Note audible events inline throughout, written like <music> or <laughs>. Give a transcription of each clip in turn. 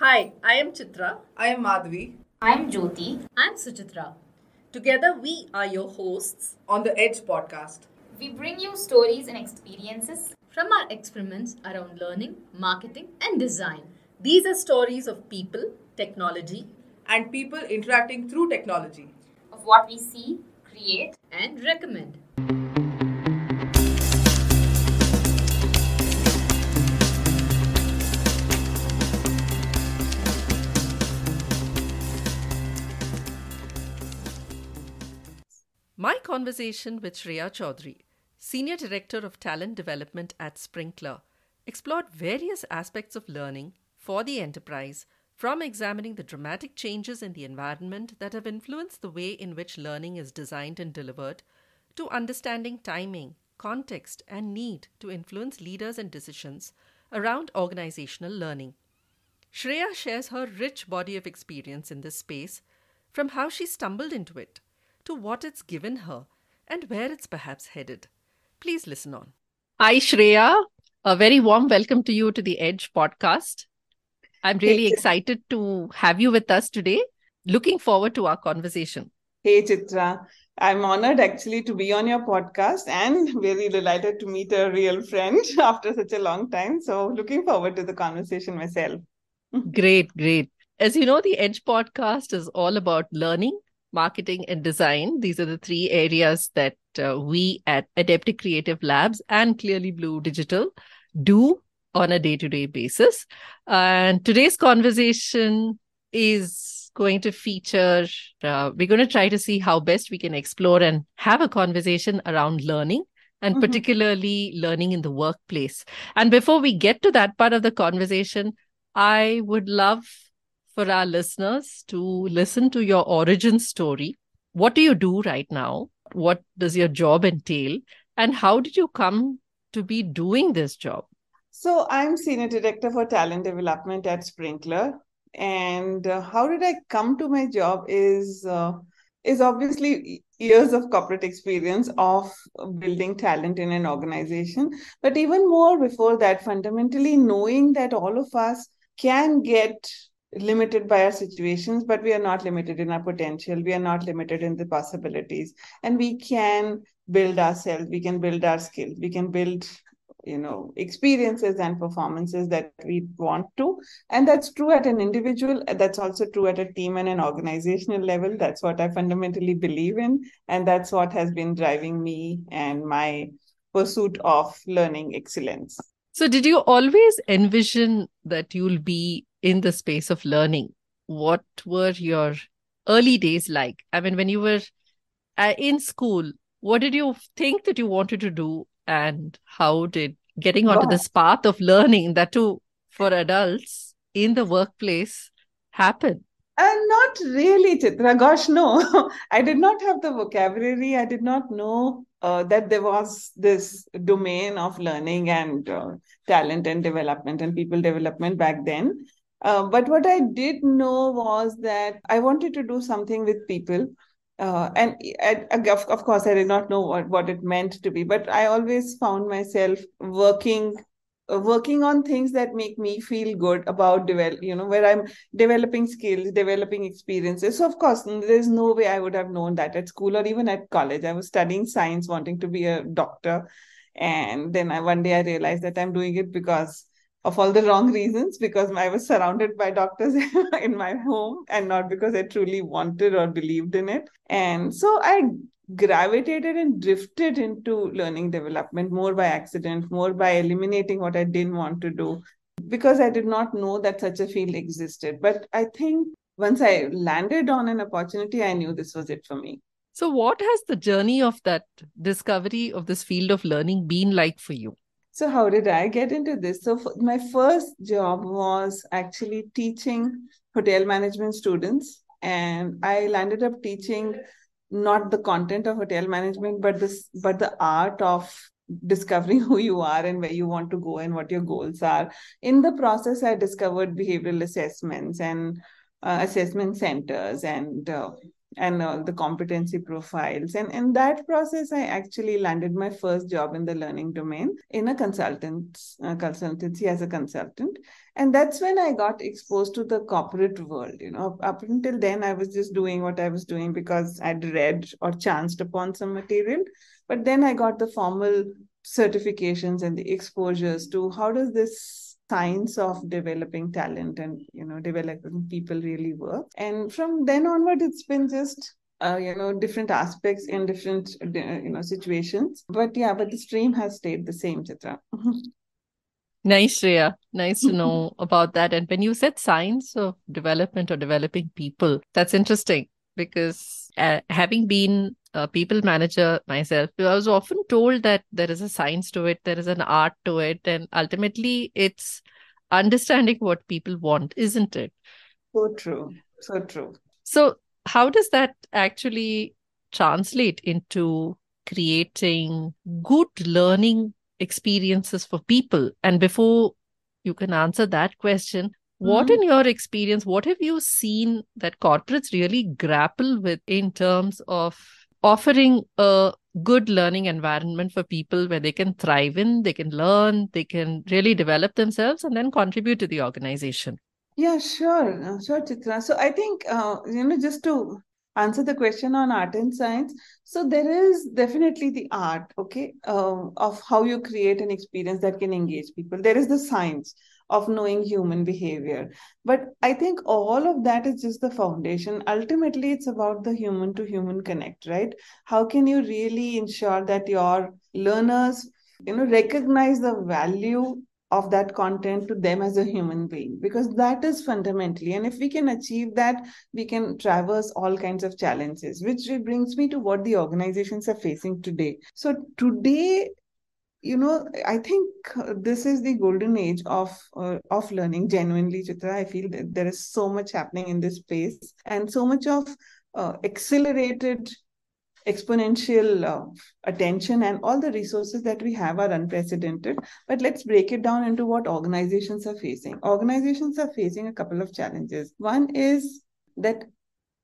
Hi, I am Chitra. I am Madhvi. I'm Jyoti. I'm Suchitra. Together, we are your hosts on the Edge podcast. We bring you stories and experiences from our experiments around learning, marketing, and design. These are stories of people, technology, and people interacting through technology, of what we see, create, and recommend. My conversation with Shreya Choudhary, Senior Director of Talent Development at Sprinklr, explored various aspects of learning for the enterprise, from examining the dramatic changes in the environment that have influenced the way in which learning is designed and delivered, to understanding timing, context, and need to influence leaders and decisions around organizational learning. Shreya shares her rich body of experience in this space, from how she stumbled into it to what it's given her and where it's perhaps headed. Please listen on. Hi, Shreya. A very warm welcome to you to the Edge podcast. I'm really hey, excited to have you with us today. Looking forward to our conversation. Hey, Chitra. I'm honored actually to be on your podcast and very delighted to meet a real friend <laughs> after such a long time. So, looking forward to the conversation myself. <laughs> great, great. As you know, the Edge podcast is all about learning marketing, and design. These are the three areas that uh, we at Adeptic Creative Labs and Clearly Blue Digital do on a day to day basis. And today's conversation is going to feature, uh, we're going to try to see how best we can explore and have a conversation around learning and mm-hmm. particularly learning in the workplace. And before we get to that part of the conversation, I would love for our listeners to listen to your origin story. What do you do right now? What does your job entail? And how did you come to be doing this job? So, I'm Senior Director for Talent Development at Sprinklr. And uh, how did I come to my job is uh, is obviously years of corporate experience of building talent in an organization but even more before that fundamentally knowing that all of us can get limited by our situations, but we are not limited in our potential. We are not limited in the possibilities. And we can build ourselves, we can build our skills, we can build you know experiences and performances that we want to. And that's true at an individual. That's also true at a team and an organizational level. That's what i fundamentally believe in. And that's what has been driving me and my pursuit of learning excellence. So did you always envision that you'll be in the space of learning, what were your early days like? I mean, when you were uh, in school, what did you think that you wanted to do, and how did getting onto this path of learning, that too for adults in the workplace, happen? Uh, not really, Chitra. Gosh, no. <laughs> I did not have the vocabulary. I did not know uh, that there was this domain of learning and uh, talent and development and people development back then. Uh, but what I did know was that I wanted to do something with people. Uh, and of, of course, I did not know what, what it meant to be, but I always found myself working uh, working on things that make me feel good about develop you know where i'm developing skills developing experiences. So of course there's no way i would have known that at school or even at college. I was studying science wanting to be a doctor. And then I, one day i realized that i'm doing it because of all the wrong reasons because I was surrounded by doctors <laughs> in my home and not because I truly wanted or believed in it. And so I gravitated and drifted into learning development more by accident, more by eliminating what I didn't want to do because I did not know that such a field existed. But I think once I landed on an opportunity, I knew this was it for me. So, what has the journey of that discovery of this field of learning been like for you? So, how did I get into this? So, my first job was actually teaching hotel management students, and I landed up teaching not the content of hotel management, but this, but the art of discovering <laughs> who you are and where you want to go and what your goals are. In the process, I discovered behavioral assessments and uh, assessment centers and uh, and uh, the competency profiles. And in that process, I actually landed my first job in the learning domain in a consultant uh, consultancy as a consultant. And that's when I got exposed to the corporate world. You know, up until then, I was just doing what I was doing because I'd read or chanced upon some material. But then I got the formal certifications and the exposures to how does this science of developing talent and you know developing people really work. And from then onward it's been just uh, you know different aspects in different uh, you know situations. But yeah but the stream has stayed the same chitra. <laughs> Nice Shreya. nice to know <laughs> about that. And when you said science of development or developing people that's interesting because uh, having been a people manager myself, I was often told that there is a science to it, there is an art to it, and ultimately it's understanding what people want, isn't it? So true. So true. So, how does that actually translate into creating good learning experiences for people? And before you can answer that question, what, mm-hmm. in your experience, what have you seen that corporates really grapple with in terms of offering a good learning environment for people where they can thrive in, they can learn, they can really develop themselves and then contribute to the organization? Yeah, sure, uh, sure, Chitra. So I think, uh, you know, just to answer the question on art and science, so there is definitely the art, okay, uh, of how you create an experience that can engage people. There is the science of knowing human behavior. But I think all of that is just the foundation. Ultimately, it's about the human to human connect, right? How can you really ensure that your learners, you know, recognize the value of that content to them as a human being because that is fundamentally and if we can achieve that we can traverse all kinds of challenges which brings me to what the organizations are facing today so today you know i think this is the golden age of uh, of learning genuinely chitra. I feel that there is so much happening in this space and so much of uh, accelerated exponential uh, attention and all the resources that we have are unprecedented. But let's break it down into what organizations are facing. Organizations are facing a couple of challenges. One is that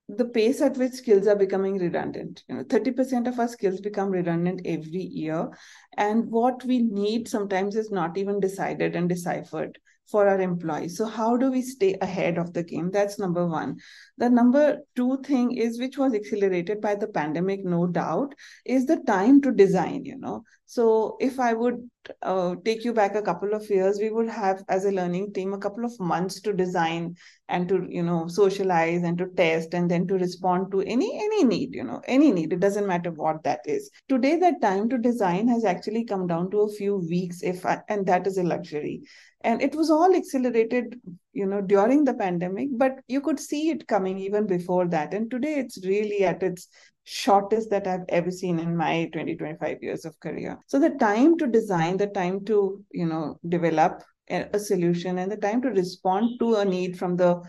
the pace at which skills are becoming redundant. You know, 30% of our skills become redundant every year. And what we need sometimes is not even decided and deciphered for our employees. So how do we stay ahead of the game? That's number one. The number two thing is, which was accelerated by the pandemic, no doubt, is the time to design, you know. So if I would uh, take you back a couple of years, we would have as a learning team a couple of months to design and to you know socialize and to test and then to respond to any any need, you know, any need. It doesn't matter what that is. Today, that time to design has actually come down to a few weeks, if I, and that is a luxury. And it was all accelerated, you know, during the pandemic, but you could see it coming even before that. And today, it's really at its shortest that I've ever seen in my 20, 25 years of career. So the time to design, the time to, you know, develop a solution and the time to respond to a need from the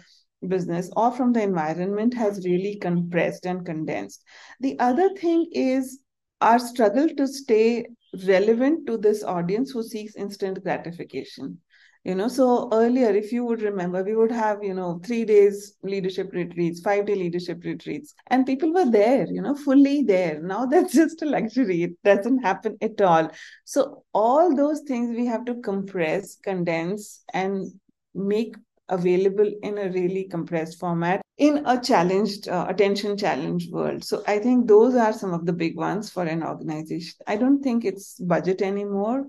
business or from the environment has really compressed and condensed. The other thing is our struggle to stay relevant to this audience who seeks instant gratification you know so earlier if you would remember we would have you know three days leadership retreats five day leadership retreats and people were there you know fully there. Now <laughs> that's just a luxury. It doesn't happen at all. So all those things we have to compress condense and make available in a really compressed format in a challenged uh, attention challenged world. So i think those are some of the big ones for an organization. I don't think it's budget anymore.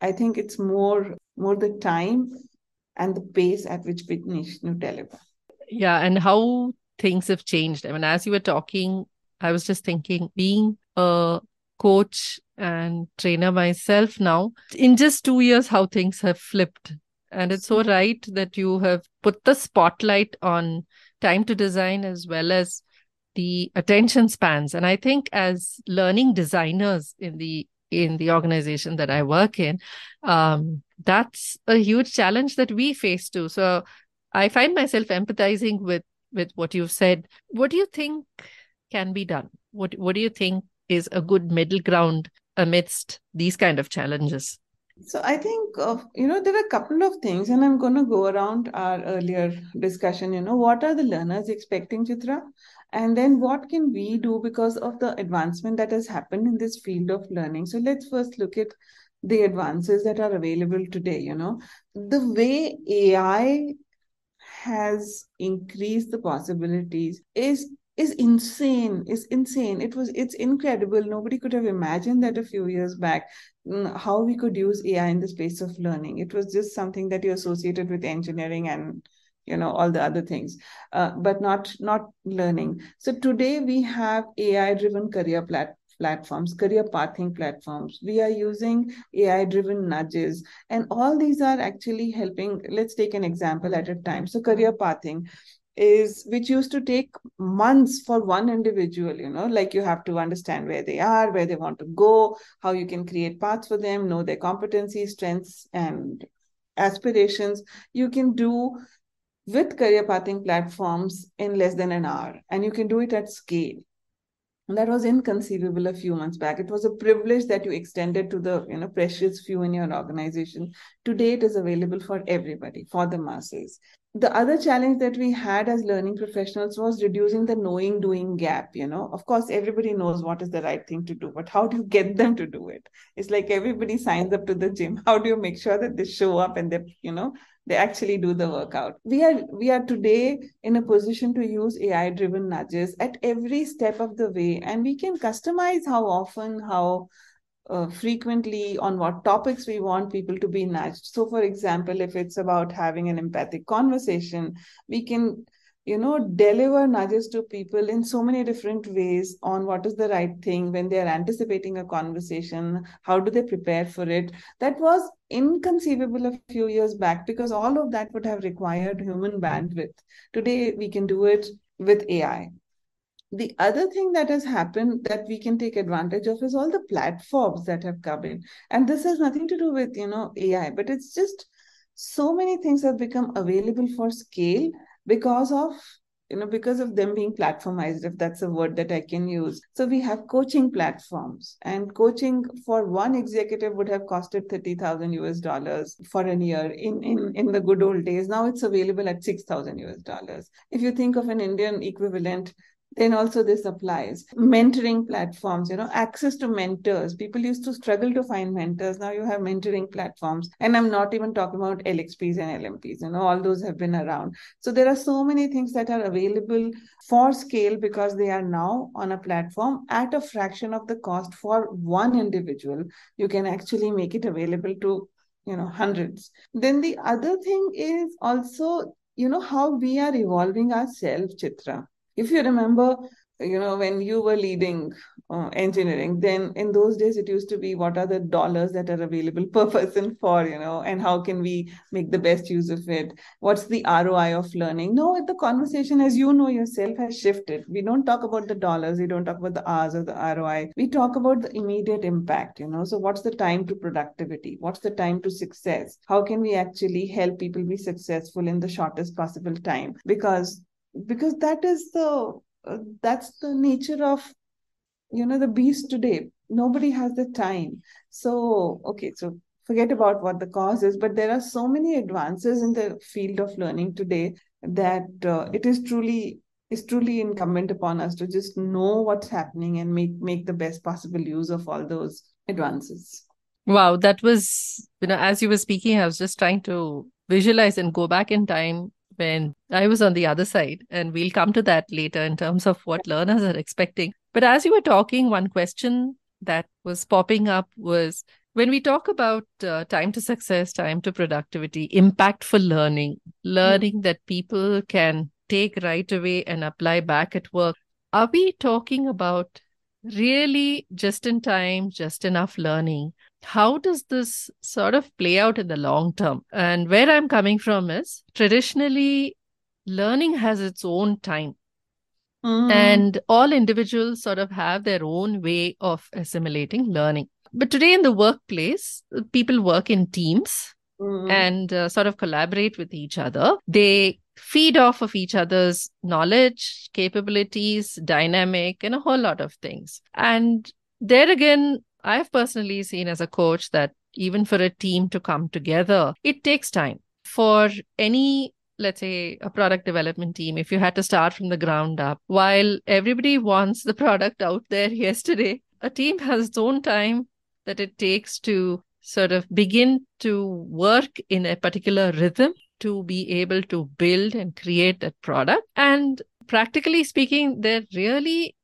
I think it's more more the time and the pace at which we need to deliver. Yeah, and how things have changed. I mean, as you were talking, I was just thinking, being a coach and trainer myself now, in just two years, how things have flipped. And it's so right that you have put the spotlight on time to design as well as the attention spans. And I think as learning designers in the in the organization that I work in, um, that's a huge challenge that we face too. So I find myself empathizing with with what you've said. What do you think can be done? What What do you think is a good middle ground amidst these kind of challenges? So I think uh, you know there are a couple of things, and I'm going to go around our earlier discussion. You know, what are the learners expecting, Chitra, and then what can we do because of the advancement that has happened in this field of learning. So let's first look at the advances that are available today. You know, the way AI has increased the possibilities is is insane is insane. It was it's incredible. Nobody could have imagined that a few years back mm, how we could use ai in the space of learning. It was just something that you associated with engineering and you know all the other things uh, but not not learning. So today we have ai driven career plat- platforms career pathing platforms. We are using ai driven nudges and all these are actually helping let's take an example at a time. So career pathing is which used to take months for one individual you know like you have to understand where they are where they want to go how you can create paths for them know their competencies strengths and aspirations. You can do with career pathing platforms in less than an hour and you can do it at scale that was inconceivable a few months back. It was a privilege that you extended to the you know precious few in your organization. Today it is available for everybody for the masses. The other challenge that we had as learning professionals was reducing the knowing doing gap you know. Of course everybody knows what is the right thing to do but how do you get them to do it? It's like everybody signs up to the gym. How do you make sure that they show up and they you know they actually do the workout. We are we are today in a position to use ai driven nudges at every step of the way and we can customize how often how uh, frequently on what topics we want people to be nudged. So for example if it's about having an empathic conversation we can you know, deliver nudges to people in so many different ways on what is the right thing when they are anticipating a conversation. How do they prepare for it? That was inconceivable a few years back because all of that would have required human bandwidth. Today, we can do it with AI. The other thing that has happened that we can take advantage of is all the platforms that have come in. And this has nothing to do with, you know, AI, but it's just so many things have become available for scale because of you know because of them being platformized if that's a word that i can use. So we have coaching platforms and coaching for one executive would have costed 30000 us dollars for a year in in in the good old days. Now it's available at 6000 us dollars. If you think of an indian equivalent then also this applies. Mentoring platforms you know access to mentors. People used to struggle to find mentors. Now you have mentoring platforms. And i'm not even talking about lxps and lmps you know all those have been around. So there are so many things that are available for scale because they are now on a platform at a fraction of the cost for one individual. You can actually make it available to you know hundreds. Then the other thing is also you know how we are evolving ourselves chitra if you remember you know when you were leading uh, engineering then in those days it used to be what are the dollars that are available per <laughs> person for you know and how can we make the best use of it? What's the roi of learning? No the conversation as you know yourself has shifted. We don't talk about the dollars. We don't talk about the hours of the roi we talk about the immediate impact you know. So what's the time to productivity? What's the time to success? How can we actually help people be successful in the shortest possible time? Because because that is the uh, that's the nature of you know the beast today. Nobody has the time. So okay so forget about what the cause is but there are so many advances in the field of learning today that uh, it is truly is truly incumbent upon us to just know what's happening and make make the best possible use of all those advances. Wow that was you know as you were speaking i was just trying to visualize and go back in time when I was on the other side. And we'll come to that later in terms of what learners are expecting. But as you were talking, one question that was popping up was when we talk about uh, time to success, time to productivity, impactful learning, learning mm-hmm. that people can take right away and apply back at work, are we talking about really just in time, just enough learning? How does this sort of play out in the long term? And where I'm coming from is traditionally, learning has its own time. Mm. And all individuals sort of have their own way of assimilating learning. But today in the workplace, people work in teams mm. and uh, sort of collaborate with each other. They feed off of each other's knowledge, capabilities, dynamic, and a whole lot of things. And there again, I've personally seen as a coach that even for a team to come together, it takes time. For any let's say a product development team, if you had to start from the ground up, while everybody wants the <laughs> product out there yesterday, a team has its own time that it takes to sort of begin to work in a particular rhythm to be able to build and create that product. And practically speaking, there really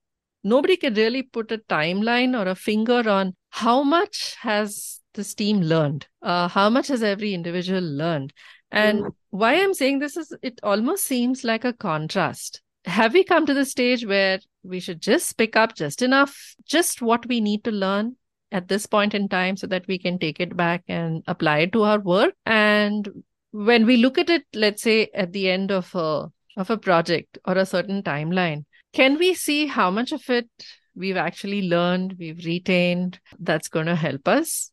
nobody can really put a timeline or a finger on how much has this team learned, uh, how much has every individual learned. And mm. why I'm saying this is it almost seems like a contrast. Have we come to the stage where we should just pick up just enough, just what we need to learn at this point in time so that we can take it back and apply it to our work? And when we look at it, let's say at the end of a of a project or a certain timeline, can we see how much of it we've actually learned, we've retained, that's going to help us?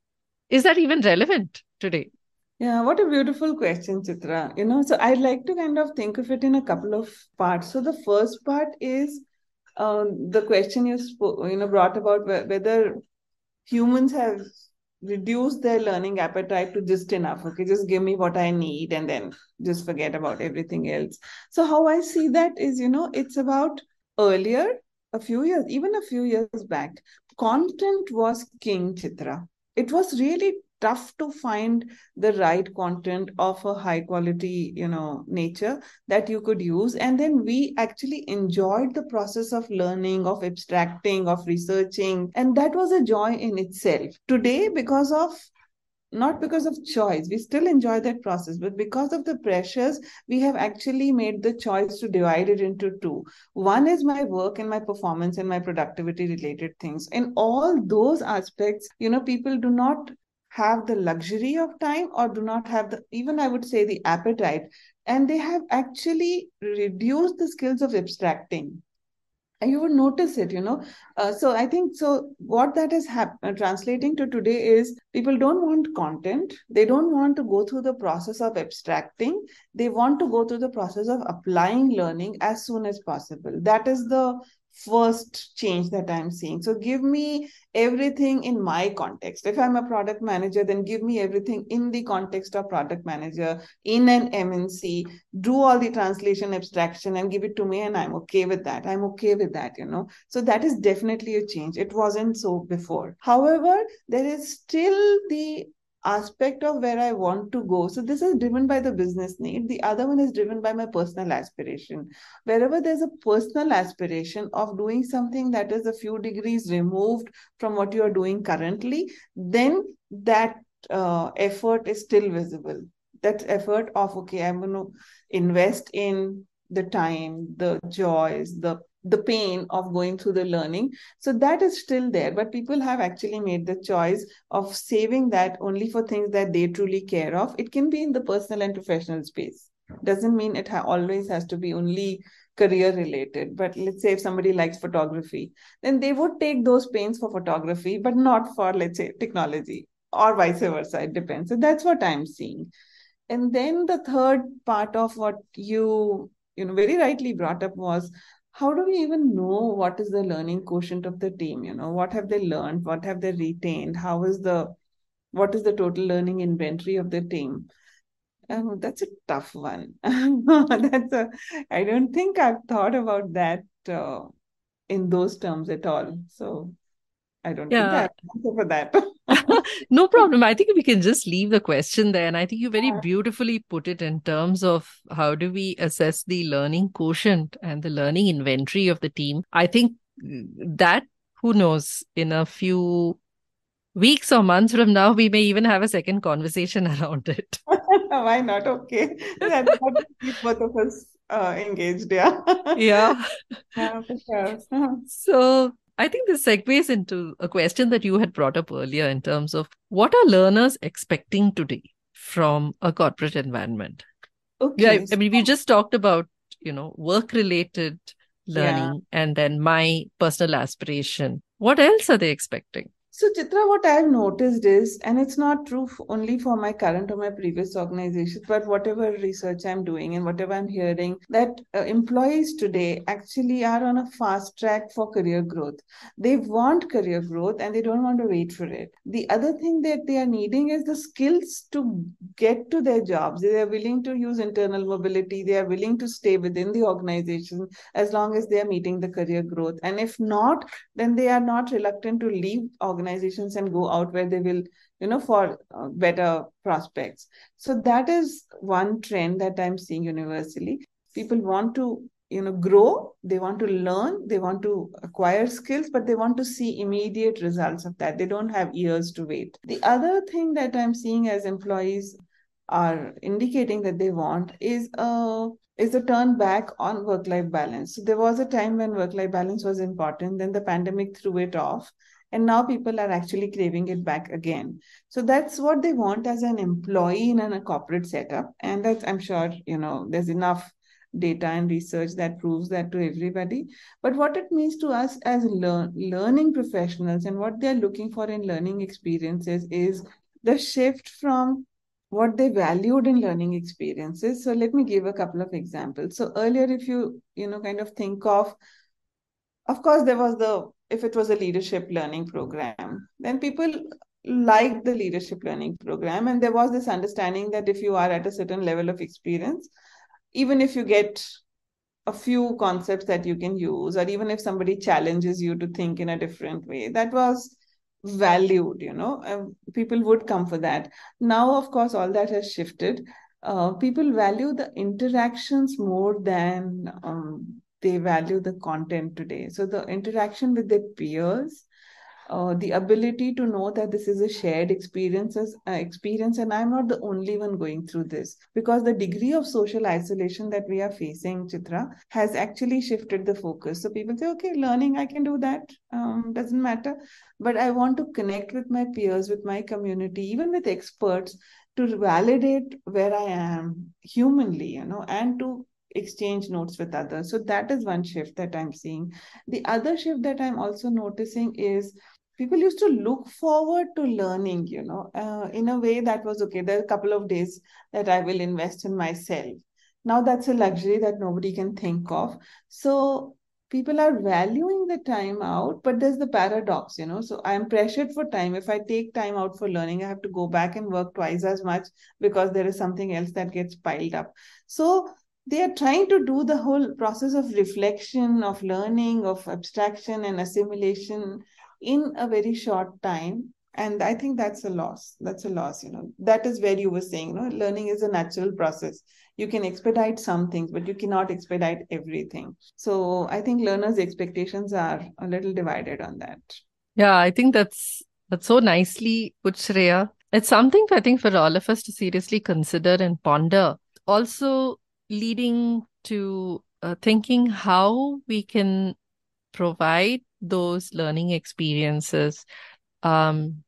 Is that even relevant today? Yeah, what a beautiful question, Chitra. You know, so I'd like to kind of think of it in a couple of parts. So the first part is um, the question you you know, brought about whether humans have reduced their learning appetite to just enough. Okay, just give me what I need and then just forget about everything else. So how I see that is, you know, it's about earlier, a few years, even a few years back, content was king, Chitra. It was really tough to find the right content of a high quality you know nature that you could use. And then we actually enjoyed the process of learning of abstracting of researching. And that was a joy in itself. Today because of not because of choice. We still enjoy that process but because of the pressures we have actually made the choice to divide it into two. One is my work and my performance and my productivity related things. In all those aspects you know people do not have the luxury of time or do not have the even i would say the appetite and they have actually reduced the skills of abstracting you would notice it you know. Uh, so i think so what that is hap- uh, translating to today is people don't want content. They don't want to go through the process of abstracting. They want to go through the process of applying learning as soon as possible. That is the first change that I'm seeing. So give me everything in my context. If I'm a product manager, then give me everything in the context of product manager in an MNC. Do all the translation abstraction and give it to me, and I'm okay with that. I'm okay with that, you know. So that is definitely a change. It wasn't so before. However, there is still the aspect of where I want to go. So this is driven by the business need. The other one is driven by my personal aspiration. Wherever there's a personal aspiration of doing something that is a few degrees removed from what you are doing currently, then that uh, effort is still visible. That effort of, okay, I'm going to invest in the time, the joys, the the pain of going through the learning. So that is still there, but people have actually made the choice of saving that only for things that they truly care of. It can be in the personal and professional space. Doesn't mean it ha- always has to be only career related. But let's say if somebody likes photography, then they would take those pains for photography, but not for, let's say, technology or vice versa. It depends. So that's what I'm seeing. And then the third part of what you you know very rightly brought up was how do we even know what is the learning quotient of the team you know? What have they learned? What have they retained? How is the what is the total learning inventory of the team? Um, that's a tough one. <laughs> That's a i don't think i've thought about that uh, in those terms at all. So i don't yeah. think i have answer for that <laughs> no problem. I think we can just leave the question there. And I think you very beautifully put it in terms of how do we assess the learning quotient and the learning inventory of the team. I think that, who knows, in a few weeks or months from now, we may even have a second conversation <laughs> around it. <laughs> Why not? Okay. That's what both of us uh, engaged. Yeah. yeah. yeah, for sure. So I think this segues into a question that you had brought up earlier in terms of what are learners expecting today from a corporate environment? Okay. Yeah, I mean, we just talked about, you know, work related learning yeah. and then my personal aspiration. What else are they expecting? So, Chitra, what I've noticed is, and it's not true only for my current or my previous organizations, but whatever research I'm doing and whatever I'm hearing, that uh, employees today actually are on a fast track for career growth. They want career growth and they don't want to wait for it. The other thing that they are needing is the skills to get to their jobs. They are willing to use internal mobility, they are willing to stay within the organization as long as they are meeting the career growth. And if not, then they are not reluctant to leave organizations organizations and go out where they will you know for uh, better prospects. So that is one trend that i'm seeing universally. People want to you know grow. They want to learn. They want to acquire skills but they want to see immediate results of that. They don't have years to wait. The other thing that i'm seeing as employees are indicating that they want is a is a turn back on work life balance. So there was a time when work life balance was important. Then the pandemic threw it off and now people are actually craving it back again. So that's what they want as an employee in a corporate setup. And that's i'm sure you know there's enough data and research that proves that to everybody. But what it means to us as learn, learning professionals and what they're looking for in learning experiences is the shift from what they valued in learning experiences. So let me give a couple of examples. So earlier if you you know kind of think of of course there was the if it was a leadership learning program, then people liked the leadership learning program. And there was this understanding that if you are at a certain level of experience, even if you get a few concepts that you can use, or even if somebody challenges you to think in a different way, that was valued, you know, um, people would come for that. Now, of course, all that has shifted. Uh, people value the interactions more than um, they value the content today. So the interaction with their peers, uh, the ability to know that this is a shared experiences uh, experience and i'm not the only one going through this because the degree of social isolation that we are facing chitra has actually shifted the focus so people say okay learning i can do that um, doesn't matter but i want to connect with my peers with my community even with experts to validate where i am humanly you know and to exchange notes with others. So that is one shift that I'm seeing. The other shift that I'm also noticing is people used to look forward to learning, you know, uh, in a way that was okay. There are a couple of days that I will invest in myself. Now that's a luxury that nobody can think of. So people are valuing the time out but there's the paradox you know so i'm pressured for time if i take time out for learning i have to go back and work twice as much because there is something else that gets piled up so they are trying to do the whole process of reflection, of learning, of abstraction and assimilation in a very short time. And I think that's a loss. That's a loss, you know. That is where you were saying, you know, learning is a natural process. You can expedite some things, but you cannot expedite everything. So I think learners' expectations are a little divided on that. Yeah, I think that's that's so nicely put, Shreya. It's something I think for all of us to seriously consider and ponder. Also, leading to uh, thinking how we can provide those learning experiences. Um,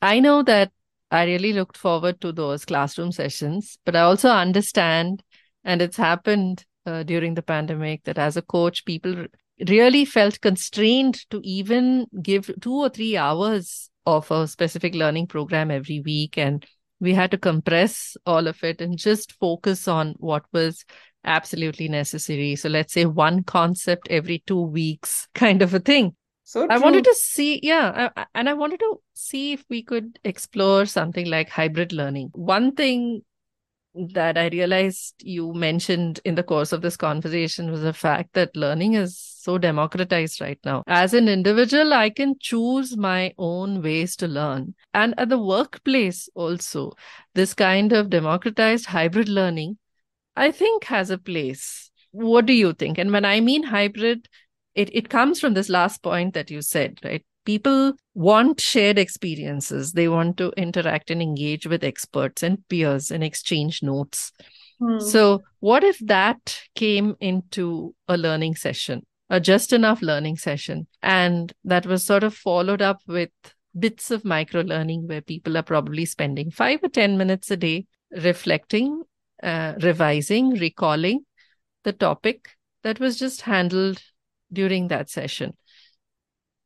I know that I really looked forward to those classroom sessions, but I also understand, and it's happened uh, during the pandemic, that as a coach, people really felt constrained to even give two or three hours of a specific learning program every week. And we had to compress all of it and just focus on what was absolutely necessary. So let's say one concept every two weeks, kind of a thing. So I wanted to see, yeah, I, and I wanted to see if we could explore something like hybrid learning. One thing that I realized you mentioned in the course of this conversation was the fact that learning is so democratized right now. As an individual, I can choose my own ways to learn. And at the workplace, also, this kind of democratized hybrid learning, I think, has a place. What do you think? And when I mean hybrid, it, it comes from this last point that you said, right? People want shared experiences. They want to interact and engage with experts and peers and exchange notes. Hmm. So, what if that came into a learning session, a just enough learning session, and that was sort of followed up with bits of micro learning where people are probably spending five or 10 minutes a day reflecting, uh, revising, recalling the topic that was just handled during that session.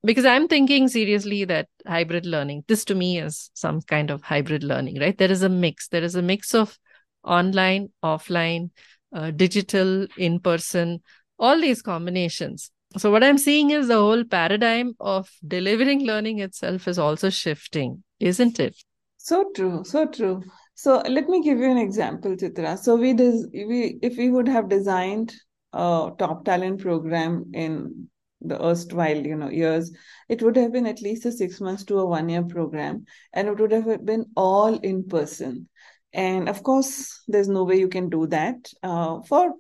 because I'm thinking seriously that hybrid learning, this to me is some kind of hybrid learning, right? There is a mix. There is a mix of online, offline, uh, digital, in person, all these combinations. So, what I'm seeing is the whole paradigm of delivering learning itself is also shifting, isn't it? So true, so true. So let me give you an example, Chitra. So we des- we if we would have designed a top talent program in the erstwhile, you know, years, it would have been at least a six months to a one year program, and it would have been all in person. And of course, there's no way you can do that uh, for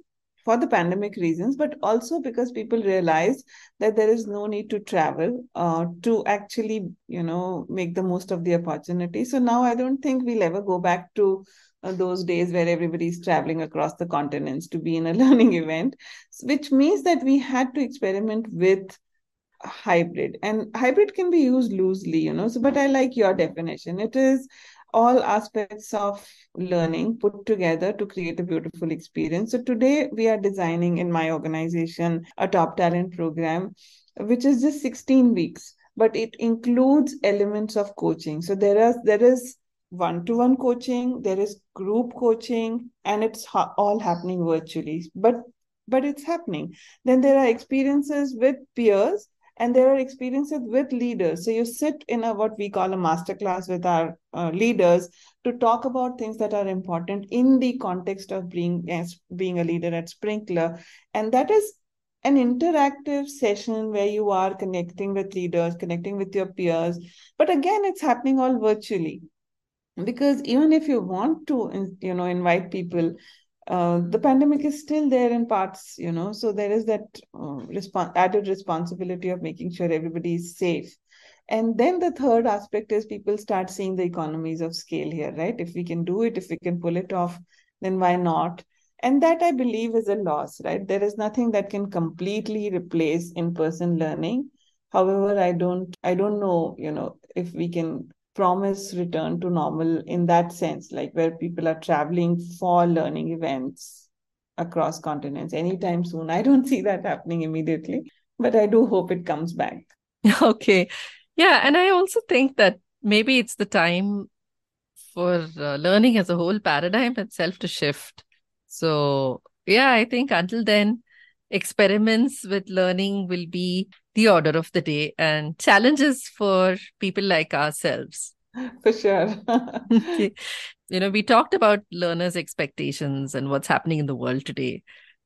for the pandemic reasons, but also because people realize that there is no need to travel uh, to actually, you know, make the most of the opportunity. So now I don't think we'll ever go back to uh, those days where everybody is traveling across the continents to be in a <laughs> learning event, which means that we had to experiment with hybrid and hybrid can be used loosely you know so but i like your definition it is all aspects of learning put together to create a beautiful experience. So today we are designing in my organization a top talent program, which is just 16 weeks, but it includes elements of coaching. So there is there is one-to-one coaching, there is group coaching, and it's ha- all happening virtually. But but it's happening. Then there are experiences with peers and there are experiences with leaders. So you sit in a what we call a master class with our uh, leaders to talk about things that are important in the context of being as being a leader at Sprinklr and that is an interactive session where you are connecting with leaders connecting with your peers. But again it's happening all virtually. Because even if you want to you know invite people uh, the pandemic is still there in parts, you know, so there is that uh, respons- added responsibility of making sure everybody is safe. And then the third aspect is people start seeing the economies of scale here, right? If we can do it, if we can pull it off, then why not? And that I believe is a loss, right? There is nothing that can completely replace in-person learning. However, I don't, I don't know, you know, if we can promise return to normal in that sense, like where people are traveling for learning events across continents anytime soon. I don't <laughs> see that happening immediately, but I do hope it comes back. <laughs> Okay. Yeah. And I also think that maybe it's the time for uh, learning as a whole paradigm itself to shift. So, yeah, I think until then, experiments with learning will be the order of the day and challenges for people like ourselves. <laughs> For sure. <laughs> <laughs> You know, we talked about learners' expectations and what's happening in the world today.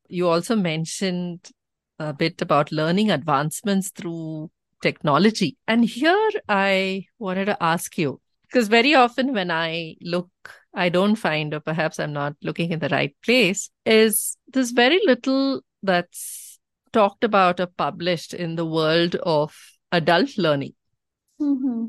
You also mentioned a bit about learning advancements through technology. And here I wanted to ask you because very often when I look, I don't find, or perhaps I'm not looking in the right place, is there's very little that's talked about or published in the world of adult learning. Mm-hmm.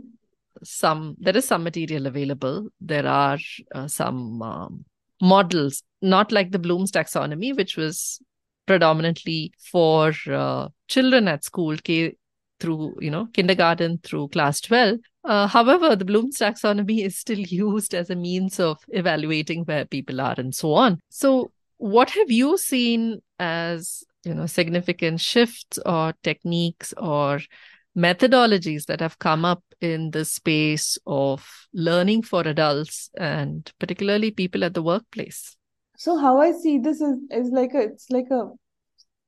Some there is some material available. There are uh, some um, models, not like the Bloom's taxonomy, which was predominantly for uh, children at school, K through you know kindergarten through class 12 uh, however the bloom's taxonomy is still <laughs> used as a means of evaluating where people are and so on so what have you seen as you know significant shifts or techniques or methodologies that have come up in the space of learning for adults and particularly people at the workplace? So how i see this is, is like a it's like a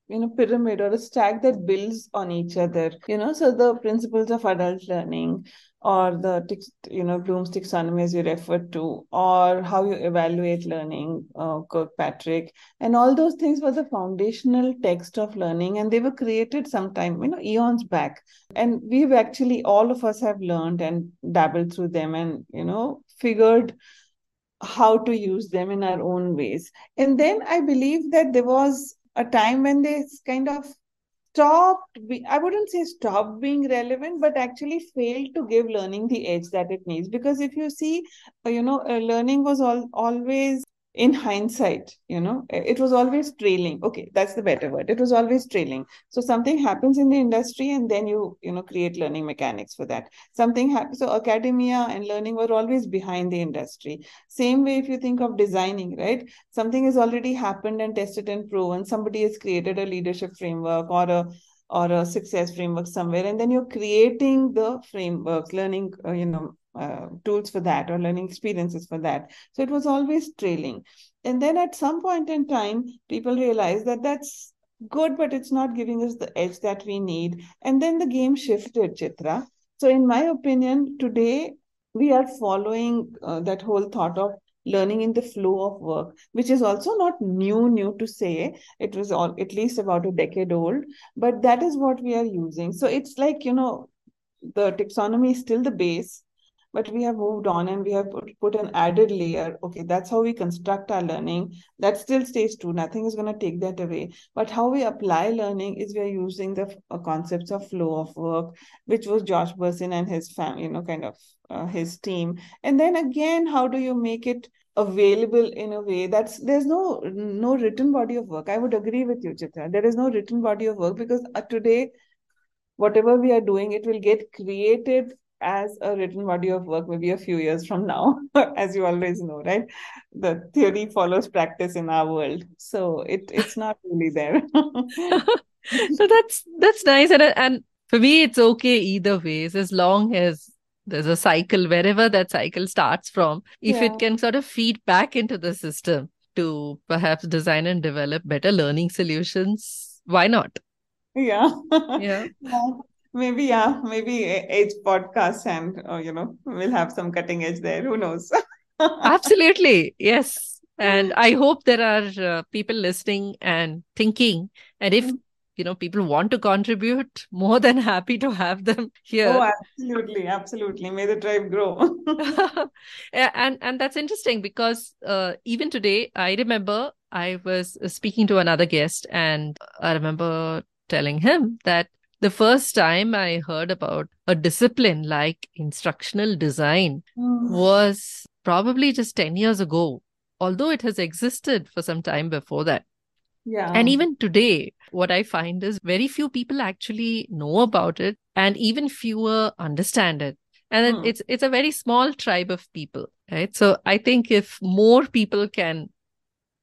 you know pyramid or a stack that builds on each other you know? So the principles of adult learning or the you know bloom's taxonomy as you referred to or how you evaluate learning uh, kirkpatrick and all those things were the foundational text of learning and they were created sometime you know eons back. And we've actually all of us have learned and dabbled through them and you know figured how to use them in our own ways. And then i believe that there was a time when they kind of stopped i wouldn't say stopped being relevant but actually failed to give learning the edge that it needs. Because if you see uh, you know uh, learning was all always in hindsight you know it was always trailing. Okay that's the better word. It was always trailing. So something happens in the industry and then you you know create learning mechanics for that. Something happens so academia and learning were always behind the industry. Same way if you think of designing right? Something has already happened and tested and proven. Somebody has created a leadership framework or a or a success framework somewhere and then you're creating the framework learning uh, you know uh, tools for that or learning experiences for that. So it was always trailing. And then at some point in time people realized that that's good but it's not giving us the edge that we need. And then the game shifted chitra. So in my opinion today we are following uh, that whole thought of learning in the flow of work which is also not new new to say. It was all at least about a decade old but that is what we are using. So it's like you know the taxonomy is still the base but we have moved on and we have put, put an added layer. Okay that's how we construct our learning. That still stays true. Nothing is going to take that away. But how we apply learning is we're using the uh, concepts of flow of work which was josh bersin and his family you know kind of uh, his team. And then again how do you make it available in a way that's there's no no written body of work. I would agree with you chitra. There is no written body of work because uh, today whatever we are doing it will get created as a written body of work maybe a few years from now <laughs> as you always know right? The theory follows practice in our world. So it it's not really there. <laughs> So that's that's nice. And and for me it's okay either ways as long as there's a cycle wherever that cycle starts from if Yeah. it can sort of feed back into the system to perhaps design and develop better learning solutions why not? Yeah. <laughs> Yeah. Yeah. Maybe yeah maybe age podcast and uh, you know we'll have some cutting edge there. Who knows? <laughs> Absolutely. Yes. And i hope there are uh, people listening and thinking and if Mm. you know people want to contribute more than happy to have them here. Oh absolutely. Absolutely. May the tribe grow. <laughs> And and that's interesting because uh, even today I remember I was uh, speaking to another guest and I remember telling him that the first time I heard about a discipline like instructional design was probably just 10 years ago although it has existed for some time before that yeah and even today, what I find is very few people actually know about it, and even fewer understand it. And Hmm. it's it's a very small tribe of people, right? So I think if more people can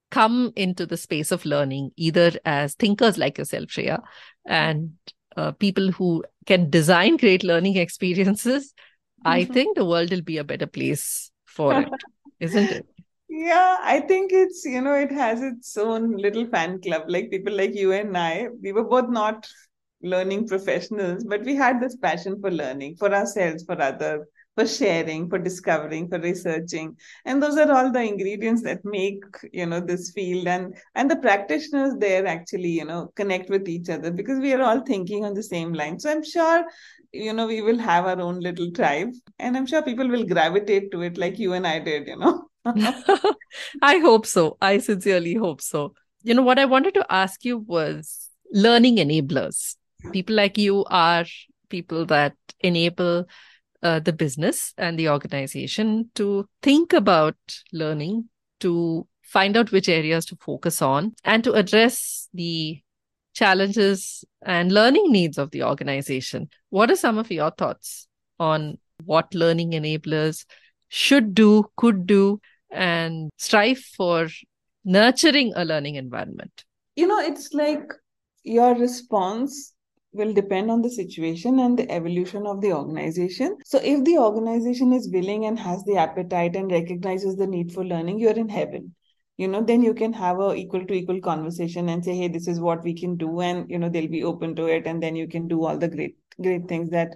come into the space of learning, either as thinkers like yourself, Shreya, and uh, people who can design great learning experiences, I Mhm. think the world will be a better place for it, <laughs> isn't it? Yeah, I think it's, you know, it has its own little fan club. Like people like you and I, we were both not learning professionals, but we had this passion for learning, for ourselves, for others, for sharing, for discovering, for researching. And those are all the ingredients that make, you know, this field and and the practitioners there actually, you know, connect with each other because we are all thinking on the same line. So I'm sure, you know, we will have our own little tribe, and I'm sure people will gravitate to it like you and I did, you know. <laughs> I hope so. I sincerely hope so. You know, what I wanted to ask you was learning enablers. People like you are people that enable uh, the business and the organization to think about learning, to find out which areas to focus on, and to address the challenges and learning needs of the organization. What are some of your thoughts on what learning enablers should do, could do, and strive for nurturing a learning environment? You know, it's like your response will depend on the situation and the evolution of the organization. So, if the organization is willing and has the appetite and recognizes the need for learning, you're in heaven. You know, then you can have a equal to equal conversation and say, hey, this is what we can do. And, you know, they'll be open to it. And then you can do all the great, great things that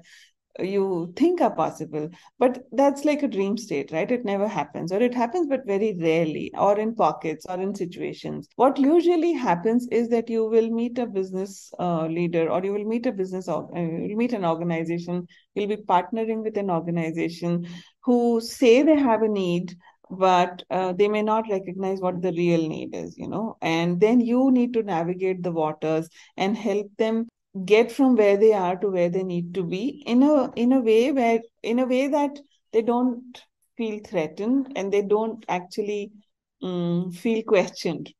you think are possible but that's like a dream state right? It never happens or it happens but very rarely or in pockets or in situations. What usually happens is that you will meet a business uh, leader or you will meet a business or uh, you'll meet an organization you'll be partnering with an organization who say they have a need but uh, they may not recognize what the real need is you know? And then you need to navigate the waters and help them get from where they are to where they need to be in a in a way where in a way that they don't feel threatened and they don't actually um, feel questioned.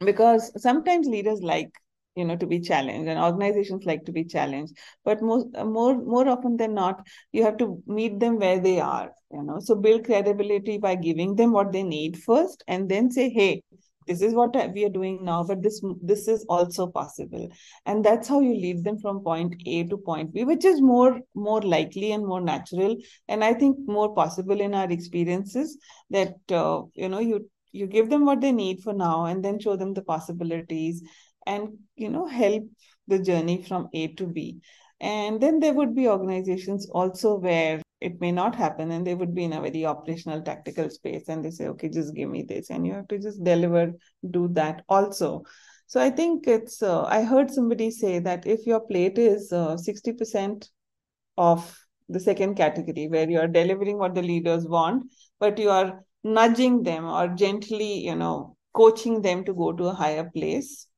Because sometimes leaders like you know to be challenged and organizations like to be challenged but most more more often than not you have to meet them where they are you know. So build credibility by giving them what they need first and then say hey this is what we are doing now but this this is also possible. And that's how you lead them from point a to point b which is more more likely and more natural and i think more possible in our experiences that uh, you know you you give them what they need for now and then show them the possibilities and you know help the journey from a to b. And then there would be organizations also where it may not happen and they would be in a very operational tactical space and they say okay just give me this and you have to just deliver do that also. So i think it's uh, i heard somebody say that if your plate is uh, 60% of the second category where you are delivering what the leaders want but you are nudging them or gently you know coaching them to go to a higher place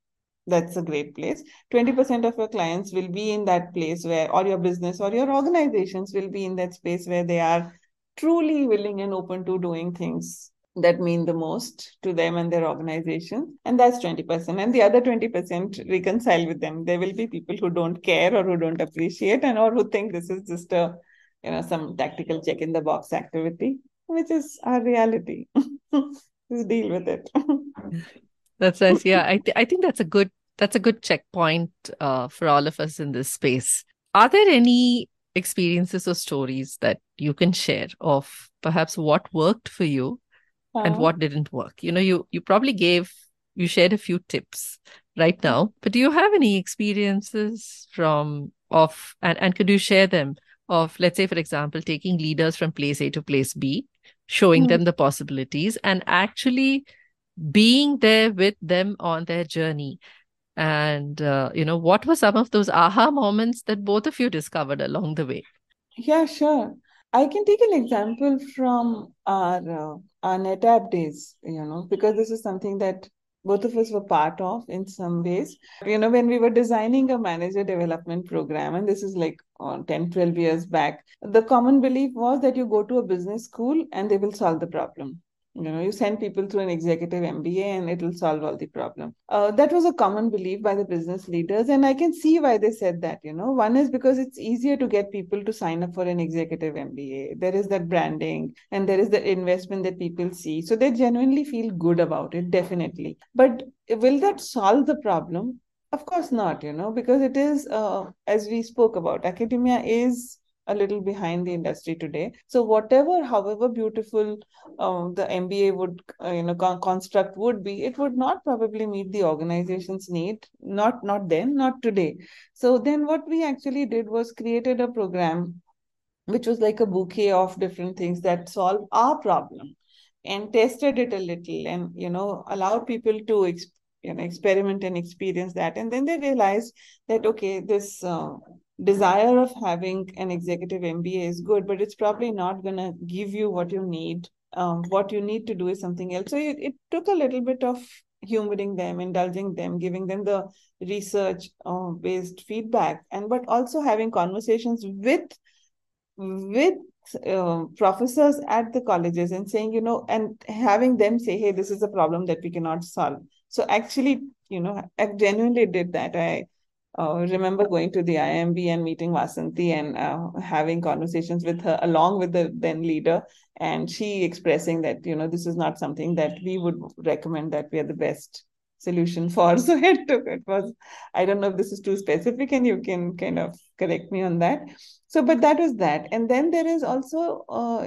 that's a great place. 20% of your clients will be in that place where or your business or your organizations will be in that space where they are truly willing and open to doing things that mean the most to them and their organization. And that's 20% and the other 20% reconcile with them. There will be people who don't care or who don't appreciate and or who think this is just a you know some tactical check in the box activity which is our reality. <laughs> Just deal with it. That's nice. Yeah I, th- I think that's a good that's a good checkpoint uh, for all of us in this space. Are there any experiences or stories that you can share of perhaps what worked for you uh-huh. and what didn't work? You know, you you probably gave you shared a few tips right now, but do you have any experiences from of and, and could you share them of let's say for example taking leaders from place A to place B, showing mm-hmm. them the possibilities and actually being there with them on their journey and, uh, you know, what were some of those aha moments that both of you discovered along the way? Yeah, sure. I can take an example from our, uh, our NetApp days, you know, because this is something that both of us were part of in some ways. You know, when we were designing a manager development program, and this is like uh, 10, 12 years back, the common belief was that you go to a business school and they will solve the problem you know you send people through an executive mba and it will solve all the problem. Uh, that was a common belief by the business leaders and i can see why they said that you know. One is because it's easier to get people to sign up for an executive mba there is that branding and there is the investment that people see. So they genuinely feel good about it definitely. But will that solve the problem? Of course not you know because it is uh, as we spoke about academia is a little behind the industry today. So whatever, however beautiful uh, the MBA would, uh, you know, con- construct would be, it would not probably meet the organization's need. Not not then, not today. So then, what we actually did was created a program, which was like a bouquet of different things that solve our problem, and tested it a little, and you know, allowed people to you know experiment and experience that and then they realized that okay this uh, desire of having an executive MBA is good, but it's probably not going to give you what you need. Um, what you need to do is something else. So it, it took a little bit of humoring them, indulging them, giving them the research uh, based feedback, and but also having conversations with with uh, professors at the colleges and saying, you know, and having them say, hey, this is a problem that we cannot solve. So actually, you know, I genuinely did that. I uh, remember going to the IIMB and meeting Vasanthi and uh, having conversations with her along with the then leader, and she expressing that you know this is not something that we would recommend that we are the best solution for. <laughs> So it took it was I don't know if this is too specific, and you can kind of correct me on that. So, but that was that, and then there is also uh,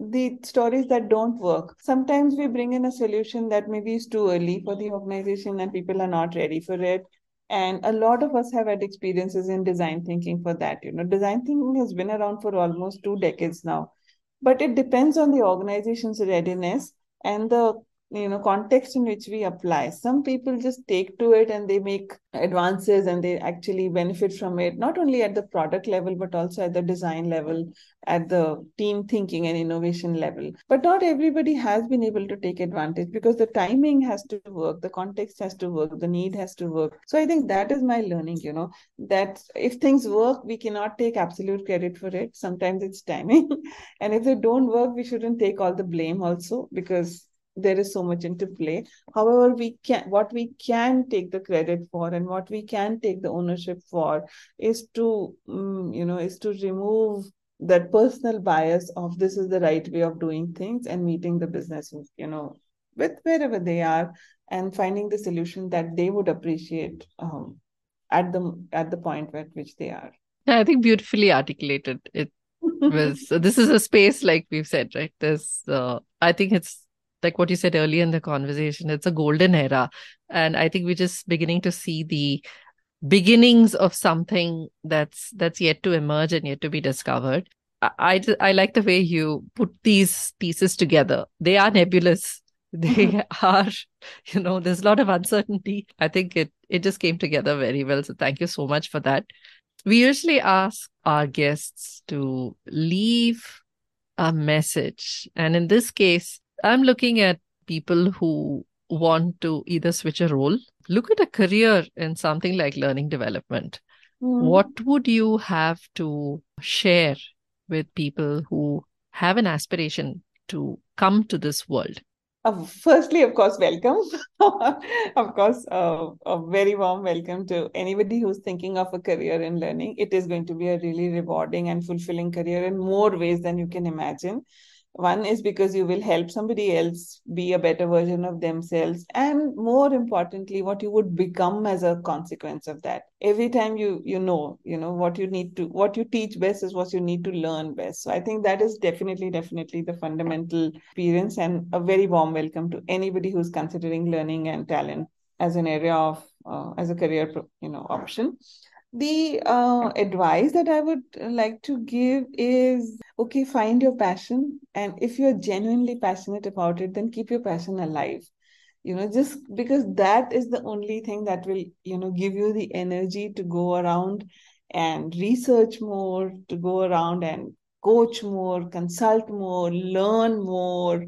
the stories that don't work. Sometimes we bring in a solution that maybe is too early for the organization and people are not ready for it and a lot of us have had experiences in design thinking for that you know. Design thinking has been around for almost two decades now. But it depends on the organization's readiness and the you know context in which we apply. Some people just take to it and they make advances and they actually benefit from it not only at the product level but also at the design level at the team thinking and innovation level. But not everybody has been able to take advantage because the timing has to work the context has to work the need has to work. So i think that is my learning you know that if things work we cannot take absolute credit for it. Sometimes it's timing. <laughs> And if they don't work we shouldn't take all the blame also because there is so much into play however we can what we can take the credit for and what we can take the ownership for is to um, you know is to remove that personal bias of this is the right way of doing things and meeting the business you know with wherever they are and finding the solution that they would appreciate um, at the at the point at which they are. I think beautifully articulated. It <laughs> was this is a space like we've said, right? There's uh, I think it's like what you said earlier in the conversation. It's a golden era, and I think we're just beginning to see the beginnings of something that's that's yet to emerge and yet to be discovered. I, I, I like the way you put these pieces together. They are nebulous. <laughs> They mm-hmm. are, you know, there's a lot of uncertainty. I think it it just came together very well. So thank you so much for that. We usually ask our guests to leave a message, and in this case, I'm looking at people who want to either switch a role, look at a career in something like learning development. Mm. What would you have to share with people who have an aspiration to come to this world? Uh, firstly, of course, welcome. <laughs> of course, uh, a very warm welcome to anybody who's thinking of a career in learning. It is going to be a really rewarding and fulfilling career in more ways than you can imagine. One is because you will help somebody else be a better version of themselves. And more importantly, what you would become as a consequence of that. Every time you you know, you know, what you need to what you teach best is what you need to learn best. So I think that is definitely, definitely the fundamental experience and a very warm welcome to anybody who's considering learning and talent as an area of uh, as a career you know option the uh, advice that I would like to give is okay, find your passion. And if you're genuinely passionate about it, then keep your passion alive. You know, just because that is the only thing that will, you know, give you the energy to go around and research more, to go around and coach more, consult more, learn more,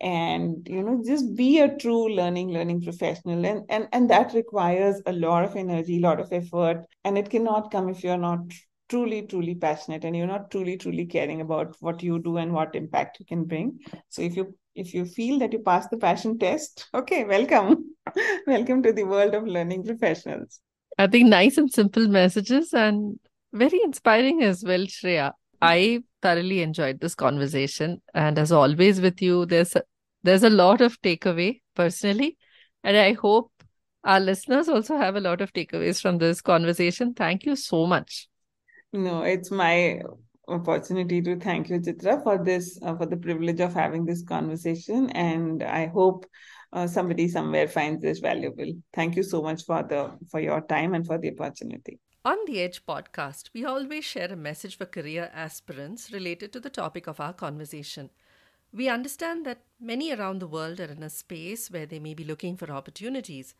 and you know just be a true learning learning professional. And and and that requires a lot of energy a lot of effort. And it cannot come if you're not truly truly passionate and you're not truly truly caring about what you do and what impact you can bring. So if you if you feel that you pass the passion test <laughs> okay welcome. <laughs> Welcome to the world of learning professionals. I think nice and simple messages and very inspiring as well shreya. I thoroughly enjoyed this conversation. And as always with you, there's a, there's a lot of takeaway personally. And I hope our listeners also have a lot of takeaways from this conversation. Thank you so much. No, it's my opportunity to thank you, Chitra, for this, uh, for the privilege of having this conversation. And I hope uh, somebody somewhere finds this valuable. Thank you so much for the for your time and for the opportunity. On the Edge podcast, we always share a message for career aspirants related to the topic of our conversation. We understand that many around the world are in a space where they may be looking for opportunities.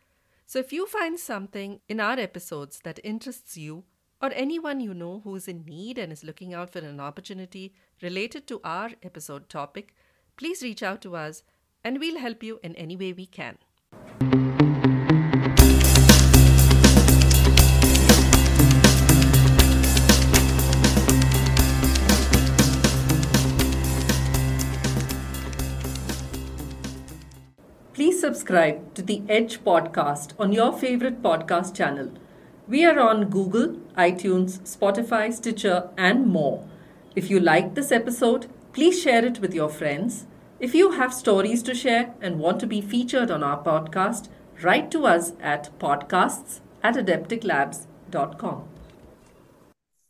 So if you find something in our episodes that interests you, or anyone you know who is in need and is looking out for an opportunity related to our episode topic, please reach out to us and we'll help you in any way we can. Subscribe to the Edge podcast on your favorite podcast channel. We are on Google, iTunes, Spotify, Stitcher, and more. If you liked this episode, please share it with your friends. If you have stories to share and want to be featured on our podcast, write to us at podcasts at adepticlabs.com.